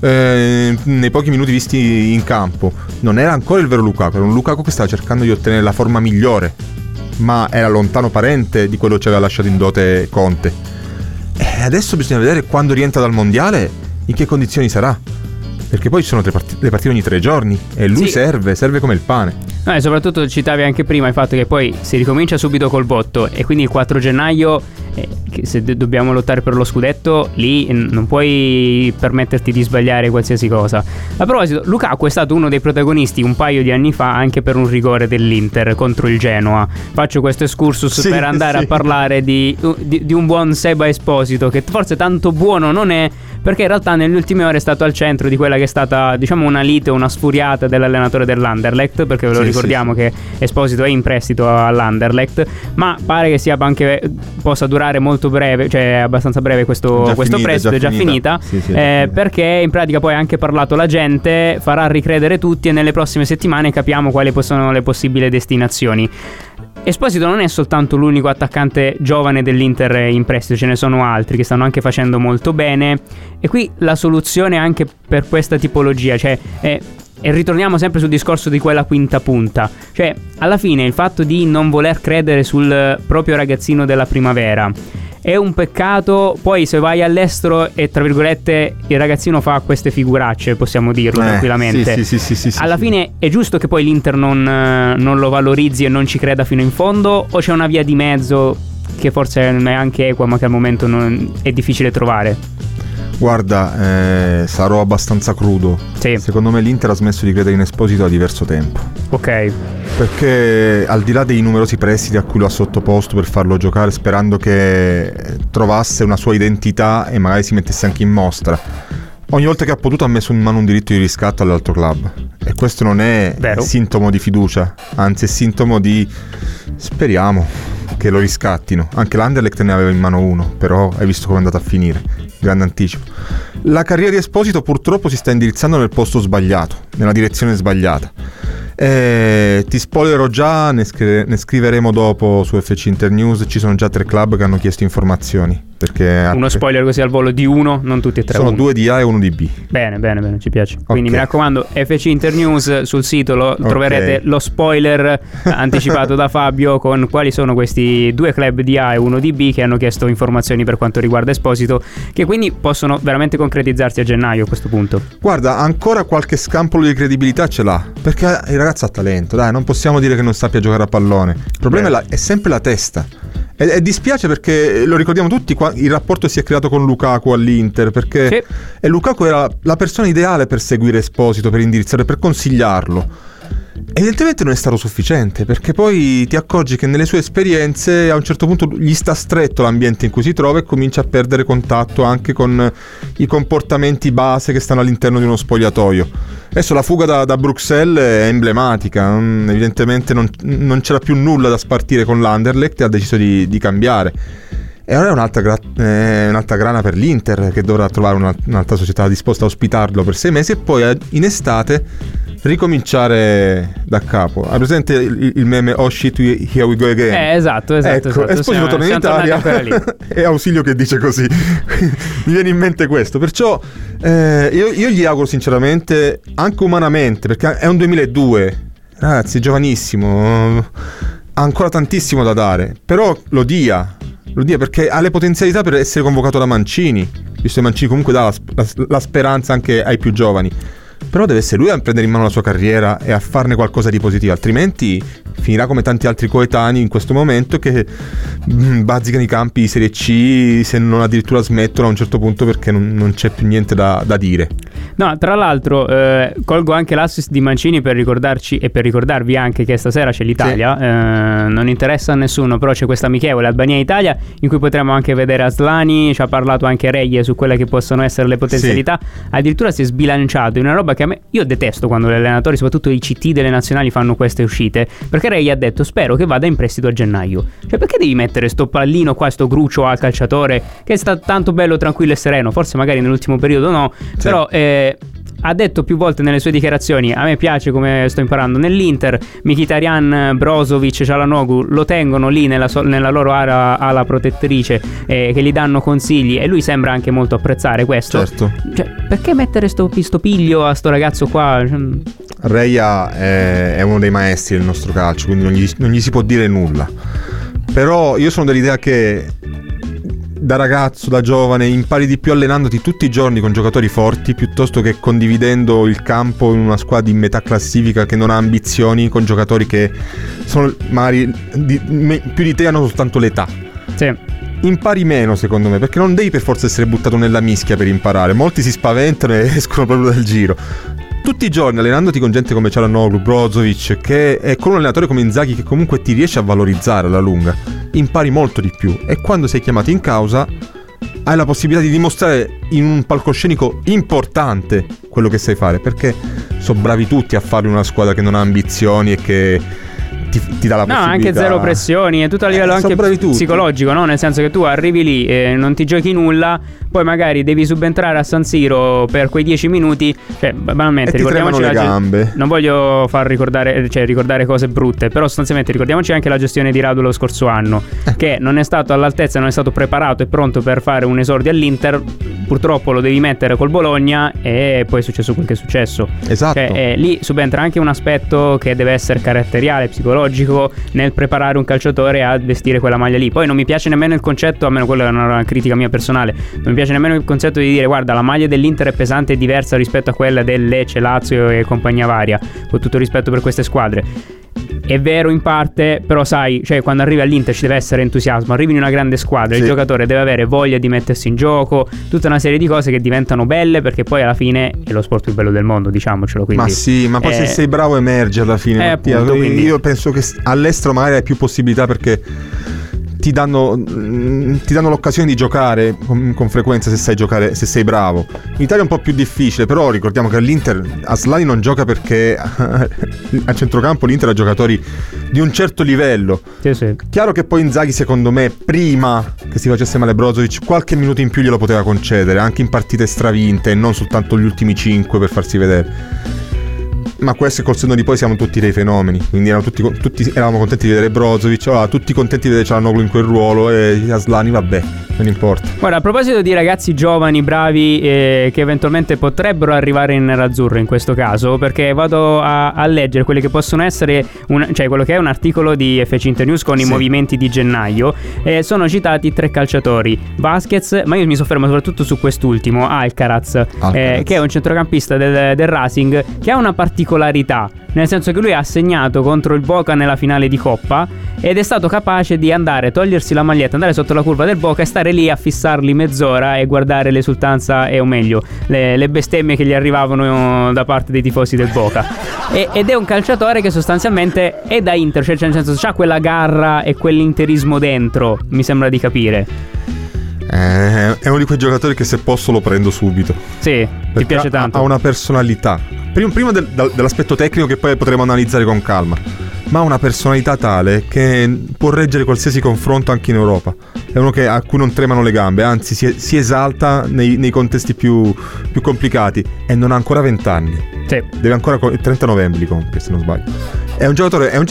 eh, nei pochi minuti visti in campo non era ancora il vero Lukaku, era un Lukaku che stava cercando di ottenere la forma migliore, ma era lontano parente di quello che aveva lasciato in dote Conte. E adesso bisogna vedere quando rientra dal mondiale in che condizioni sarà. Perché poi ci sono part- le partite ogni tre giorni e lui Sì. serve, serve come il pane. No, e soprattutto citavi anche prima il fatto che poi si ricomincia subito col botto e quindi il 4 gennaio, eh, se do- dobbiamo lottare per lo scudetto, lì non puoi permetterti di sbagliare qualsiasi cosa. A proposito, Lukaku è stato uno dei protagonisti un paio di anni fa anche per un rigore dell'Inter contro il Genoa. Faccio questo excursus Sì, per andare sì. a parlare di, di- di un buon Seba Esposito che forse tanto buono non è perché in realtà nelle ultime ore è stato al centro di quella che è stata diciamo una lite, una sfuriata dell'allenatore dell'Anderlecht perché ve lo Sì, ricordiamo che Esposito è in prestito all'Anderlecht ma pare che sia anche possa durare molto breve cioè abbastanza breve questo, Già questo finita, prestito è già finita. finita, Sì, sì, eh, perché in pratica poi ha anche parlato la gente farà ricredere tutti e nelle prossime settimane capiamo quali possono le possibili destinazioni Esposito non è soltanto l'unico attaccante giovane dell'Inter in prestito, ce ne sono altri che stanno anche facendo molto bene. E qui la soluzione anche per questa tipologia, cioè, è- e ritorniamo sempre sul discorso di quella quinta punta. Cioè, alla fine il fatto di non voler credere sul proprio ragazzino della primavera. È un peccato, poi se vai all'estero e tra virgolette il ragazzino fa queste figuracce, possiamo dirlo Eh, tranquillamente. sì, sì, sì, Alla fine è giusto che poi l'Inter non, eh, non lo valorizzi e non ci creda fino in fondo o c'è una via di mezzo che forse non è anche equa ma che al momento non- è difficile trovare? Guarda, eh, sarò abbastanza crudo. Secondo me l'Inter ha smesso di credere in Esposito da diverso tempo. Ok. Perché al di là dei numerosi prestiti a cui lo ha sottoposto per farlo giocare, sperando che trovasse una sua identità e magari si mettesse anche in mostra, ogni volta che ha potuto ha messo in mano un diritto di riscatto all'altro club. E questo non è sintomo di fiducia, anzi è sintomo di speriamo che lo riscattino. Anche l'Anderlecht ne aveva in mano uno, però hai visto come è andata a finire. Grande anticipo. La carriera di Esposito purtroppo si sta indirizzando nel posto sbagliato, nella direzione sbagliata. Eh, ti spoilerò già, ne, scri- ne scriveremo dopo su FC Internews. Ci sono già tre club che hanno chiesto informazioni. Perché Uno spoiler così al volo di uno, non tutti e tre. sono uno. due di A e uno di B. Bene, bene, bene, ci piace. Quindi Ok. mi raccomando, FC Internews sul sito lo Ok. troverete lo spoiler anticipato da Fabio con quali sono questi due club di A e uno di B che hanno chiesto informazioni per quanto riguarda Esposito, che quindi possono veramente concretizzarsi a gennaio a questo punto. Guarda, ancora qualche scampolo di credibilità ce l'ha. Perché il ragazzo ha talento, dai, non possiamo dire che non sappia giocare a pallone. Il problema è, la- è sempre la testa. E, e dispiace perché lo ricordiamo tutti, qua- il rapporto si è creato con Lukaku all'Inter, perché e Lukaku era la persona ideale per seguire Esposito, per indirizzare, per consigliarlo. Evidentemente non è stato sufficiente, perché poi ti accorgi che nelle sue esperienze a un certo punto gli sta stretto l'ambiente in cui si trova e comincia a perdere contatto anche con i comportamenti base che stanno all'interno di uno spogliatoio. Adesso la fuga da, da Bruxelles è emblematica, non- evidentemente non, non c'era più nulla da spartire con l'Anderlecht e ha deciso di, di cambiare. E ora è un'altra, gra- eh, un'altra grana per l'Inter che dovrà trovare una- un'altra società disposta a ospitarlo per sei mesi e poi eh, in estate ricominciare da capo. Hai presente il, il meme Oh shit, we- here we go again? Eh, esatto, esatto, Ecco, esatto. Esposito Siamo- torna in Italia e Ausilio che dice così. Mi viene in mente questo. Perciò eh, io, io gli auguro sinceramente, anche umanamente, perché è un 2002, ragazzi, è giovanissimo, ha ancora tantissimo da dare, però lo dia. Lo dia perché ha le potenzialità per essere convocato da Mancini. Visto che Mancini comunque dà la, la- la speranza anche ai più giovani. Però deve essere lui a prendere in mano la sua carriera e a farne qualcosa di positivo, altrimenti finirà come tanti altri coetanei in questo momento che mm, bazzicano i campi di Serie C, se non addirittura smettono a un certo punto perché non, non c'è più niente da, da dire. No, tra l'altro eh, colgo anche l'assist di Mancini per ricordarci e per ricordarvi anche che stasera c'è l'Italia, eh, non interessa a nessuno, però c'è questa amichevole Albania-Italia in cui potremo anche vedere Aslani, ci ha parlato anche Reggie su quelle che possono essere le potenzialità, addirittura si è sbilanciato in una roba che a me, io detesto quando gli allenatori, soprattutto i CT delle nazionali fanno queste uscite, perché Reggie ha detto spero che vada in prestito a gennaio, cioè perché devi mettere sto pallino qua, sto gruccio al calciatore che sta tanto bello, tranquillo e sereno, forse magari nell'ultimo periodo no, però... Eh, ha detto più volte nelle sue dichiarazioni: A me piace come sto imparando nell'Inter. Mkhitaryan, Brozovic, Cialanoglu lo tengono lì nella, so- nella loro area ala protettrice, eh, che gli danno consigli. E lui sembra anche molto apprezzare questo. Certo. Cioè, perché mettere sto, sto piglio a sto ragazzo qua? Cioè, Reia è, è uno dei maestri del nostro calcio, quindi non gli, non gli si può dire nulla. Però io sono dell'idea che da ragazzo, da giovane, impari di più allenandoti tutti i giorni con giocatori forti piuttosto che condividendo il campo in una squadra di metà classifica che non ha ambizioni con giocatori che sono magari di- me- più di te hanno soltanto l'età. Sì. Impari meno secondo me perché non devi per forza essere buttato nella mischia per imparare. Molti si spaventano e escono proprio dal giro. Tutti i giorni allenandoti con gente come Cialanoglu, Brozovic, che è con un allenatore come Inzaghi che comunque ti riesce a valorizzare alla lunga, impari molto di più. E quando sei chiamato in causa hai la possibilità di dimostrare in un palcoscenico importante quello che sai fare, perché sono bravi tutti a in una squadra che non ha ambizioni e che ti, ti dà la No, possibilità. anche zero pressioni, è tutto a livello Eh, anche psicologico, no? Nel senso che tu arrivi lì e non ti giochi nulla, poi magari devi subentrare a San Siro per quei 10 minuti, cioè banalmente E ricordiamoci le la ge- gambe. Non voglio far ricordare, cioè, ricordare cose brutte, però sostanzialmente ricordiamoci anche la gestione di Radu lo scorso anno, Eh. che non è stato all'altezza, non è stato preparato e pronto per fare un esordio all'Inter. Purtroppo lo devi mettere col Bologna e poi è successo quel che è successo. Esatto. Cioè, eh, lì subentra anche un aspetto che deve essere caratteriale, psicologico, nel preparare un calciatore a vestire quella maglia lì. Poi non mi piace nemmeno il concetto, almeno quella è una critica mia personale, non mi piace nemmeno il concetto di dire guarda la maglia dell'Inter è pesante e diversa rispetto a quella del Lecce, Lazio e compagnia varia, con tutto rispetto per queste squadre. È vero in parte, però sai, cioè quando arrivi all'Inter ci deve essere entusiasmo, arrivi in una grande squadra, il Sì. giocatore deve avere voglia di mettersi in gioco, tutta una serie di cose che diventano belle perché poi alla fine è lo sport più bello del mondo, diciamocelo. Quindi, ma sì, ma poi se eh, sei bravo emergi alla fine. Eh, appunto, quindi- Io penso che all'estero magari hai più possibilità perché ti danno, mm, ti danno l'occasione di giocare con, con frequenza se sai giocare, se sei bravo. In Italia è un po' più difficile, però ricordiamo che all'Inter Aslani non gioca perché a centrocampo l'Inter ha giocatori di un certo livello. Sì, sì. Chiaro che poi Inzaghi secondo me prima che si facesse male Brozovic qualche minuto in più glielo poteva concedere, anche in partite stravinte e non soltanto gli ultimi 5 per farsi vedere. Ma questo col senno di poi siamo tutti dei fenomeni, quindi erano tutti, tutti eravamo contenti di vedere Brozovic, allora, tutti contenti di vedere Cialanoglu in quel ruolo e Aslani vabbè, non importa. Guarda, a proposito di ragazzi giovani, bravi, eh, che eventualmente potrebbero arrivare in nerazzurro in questo caso, perché vado a, a leggere quelli che possono essere, un- cioè quello che è un articolo di FC Internews con i Sì. movimenti di gennaio, e sono citati tre calciatori, Vasquez, ma io mi soffermo soprattutto su quest'ultimo, Alcaraz, Alcaraz. eh, che è un centrocampista del, del Racing, che ha una particolarità. Nel senso che lui ha segnato contro il Boca nella finale di Coppa ed è stato capace di andare, togliersi la maglietta, andare sotto la curva del Boca e stare lì a fissarli mezz'ora e guardare l'esultanza, e, o meglio, le, le bestemmie che gli arrivavano da parte dei tifosi del Boca. E- ed è un calciatore che sostanzialmente è da Inter, cioè nel senso c'ha quella garra e quell'interismo dentro, mi sembra di capire. Eh, è uno di quei giocatori che se posso lo prendo subito. Sì, ti Perché piace ha- tanto. Ha una personalità. Prima, prima del- dell'aspetto tecnico che poi potremo analizzare con calma. Ma ha una personalità tale che può reggere qualsiasi confronto anche in Europa. È uno che- a cui non tremano le gambe, anzi si, si esalta nei, nei contesti più, più complicati. E non ha ancora 20 anni. Sì. Deve ancora. co- Il 30 novembre li compie, se non sbaglio. È un giocatore. È un,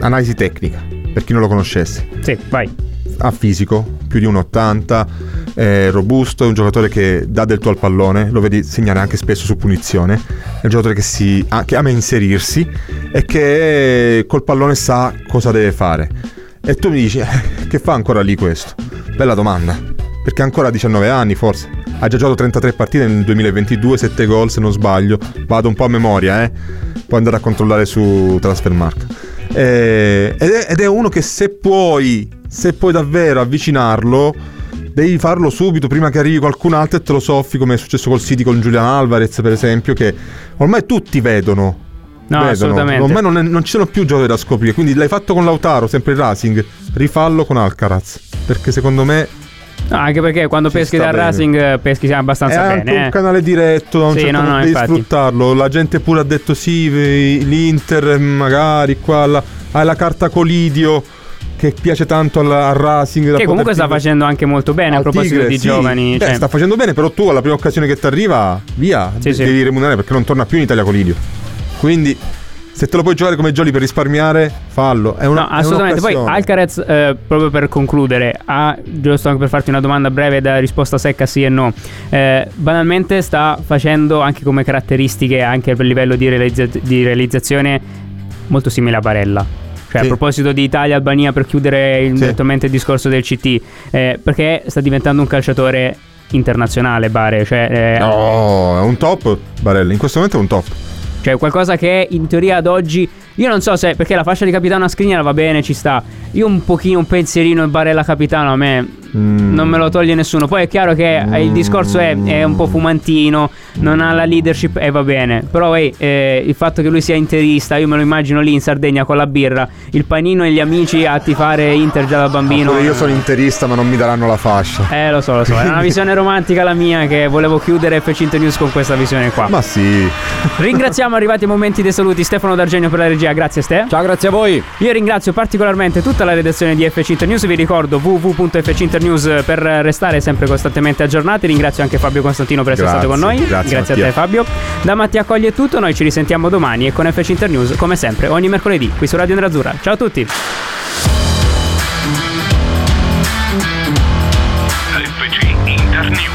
analisi tecnica, per chi non lo conoscesse Sì, vai. Ha fisico, più di 1,80, è robusto, è un giocatore che dà del tuo al pallone, lo vedi segnare anche spesso su punizione, è un giocatore che, si, che ama inserirsi e che col pallone sa cosa deve fare. E tu mi dici, eh, che fa ancora lì questo? Bella domanda, perché ha ancora 19 anni forse, ha già giocato 33 partite nel 2022, 7 gol se non sbaglio, vado un po' a memoria, eh. puoi andare a controllare su Transfermarkt. Eh, ed, è, ed è uno che se puoi, se puoi davvero avvicinarlo, devi farlo subito prima che arrivi qualcun altro e te lo soffi, come è successo col City con Julian Alvarez, per esempio, che ormai tutti vedono. No, vedono. assolutamente. Ormai non, è- non ci sono più giochi da scoprire. Quindi l'hai fatto con Lautaro, sempre il Racing. Rifallo con Alcaraz. Perché secondo me No, anche perché quando Ci peschi dal bene. Racing eh, peschi è abbastanza anche bene. un eh. canale diretto. Da un Sì, certo no, punto no, devi infatti. sfruttarlo. La gente pure ha detto sì, l'Inter magari qua. la- hai la carta Colidio che piace tanto al, al Racing. da Che comunque sta facendo anche molto bene a proposito Tigre, di sì. giovani. Beh, cioè- sta facendo bene, però tu alla prima occasione che ti arriva, via, Sì, de- sì. devi remunerare perché non torna più in Italia Colidio. Quindi, se te lo puoi giocare come Jolly per risparmiare, fallo. È una, No, assolutamente. Poi Alcaraz, eh, proprio per concludere, ha, giusto anche per farti una domanda breve da risposta secca sì e no. eh, banalmente sta facendo anche come caratteristiche, anche per livello di, realizza- di realizzazione, molto simile a Barella. Cioè, a Sì. proposito di Italia-Albania, per chiudere il- Sì. direttamente il discorso del CT, eh, perché sta diventando un calciatore internazionale, Bare. Cioè, eh, No, è un top, Barella. In questo momento è un top. Cioè, qualcosa che in teoria ad oggi. Io non so se. Perché la fascia di capitano a Skriniar va bene, ci sta. Io un pochino, un pensierino e Barella capitano a me. Mm. Non me lo toglie nessuno. Poi è chiaro che eh, il discorso è, è un po' fumantino, non ha la leadership e va bene. Però eh, eh, il fatto che lui sia interista, io me lo immagino lì in Sardegna con la birra, il panino e gli amici a tifare Inter già da bambino. Io sono interista, ma non mi daranno la fascia. Eh, lo so, lo so. È una visione romantica la mia che volevo chiudere FC Inter News con questa visione qua. Ma sì. Ringraziamo arrivati i momenti dei saluti Stefano D'Argenio per la regia, grazie Ste. Ciao, grazie a voi. Io ringrazio particolarmente tutta la redazione di FC Internews, vi ricordo www.fcinternews per restare sempre costantemente aggiornati. Ringrazio anche Fabio Constantino per essere Grazie, stato con noi. grazie, a Mattia. te Fabio. Da Mattia Cogli è tutto, noi ci risentiamo domani e con FC Internews come sempre ogni mercoledì qui su Radio Nerazzurra. Ciao a tutti. FC Internews.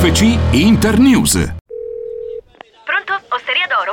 FC Internews. Pronto? Osteria d'oro?